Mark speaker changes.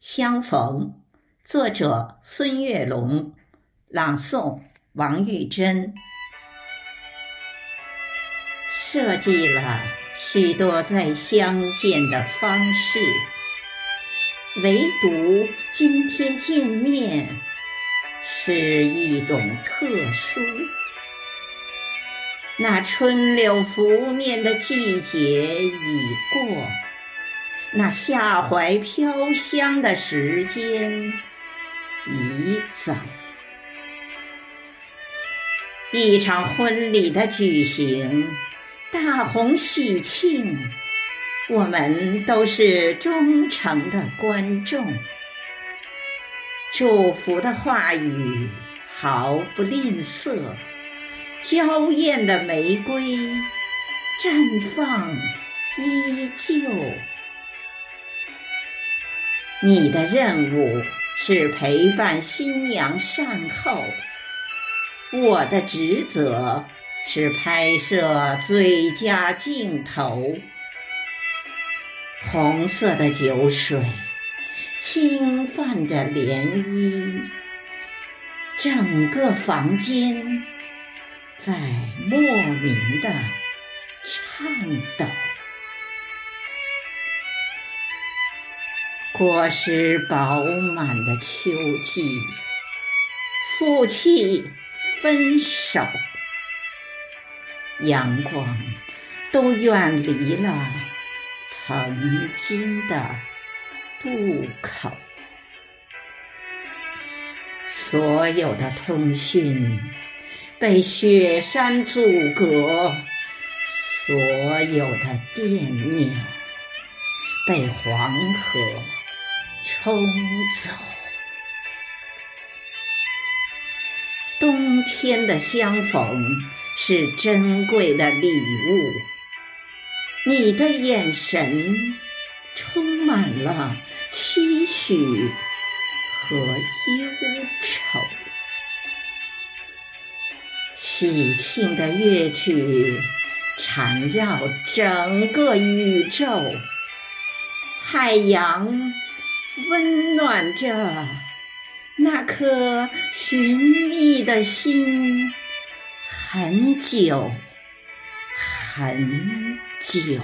Speaker 1: 相逢，作者孙月龙，朗诵王玉珍。设计了许多再相见的方式，唯独今天见面是一种特殊。那春柳拂面的季节已过。那夏怀飘香的时间已走，一场婚礼的举行，大红喜庆，我们都是忠诚的观众。祝福的话语毫不吝啬，娇艳的玫瑰绽放依旧。你的任务是陪伴新娘善后，我的职责是拍摄最佳镜头。红色的酒水轻泛着涟漪，整个房间在莫名的颤抖。果实饱满的秋季，夫妻分手，阳光都远离了曾经的渡口，所有的通讯被雪山阻隔，所有的惦念被黄河。冲走，冬天的相逢是珍贵的礼物。你的眼神充满了期许和忧愁，喜庆的乐曲缠绕整个宇宙，海洋。温暖着那颗寻觅的心，很久，很久。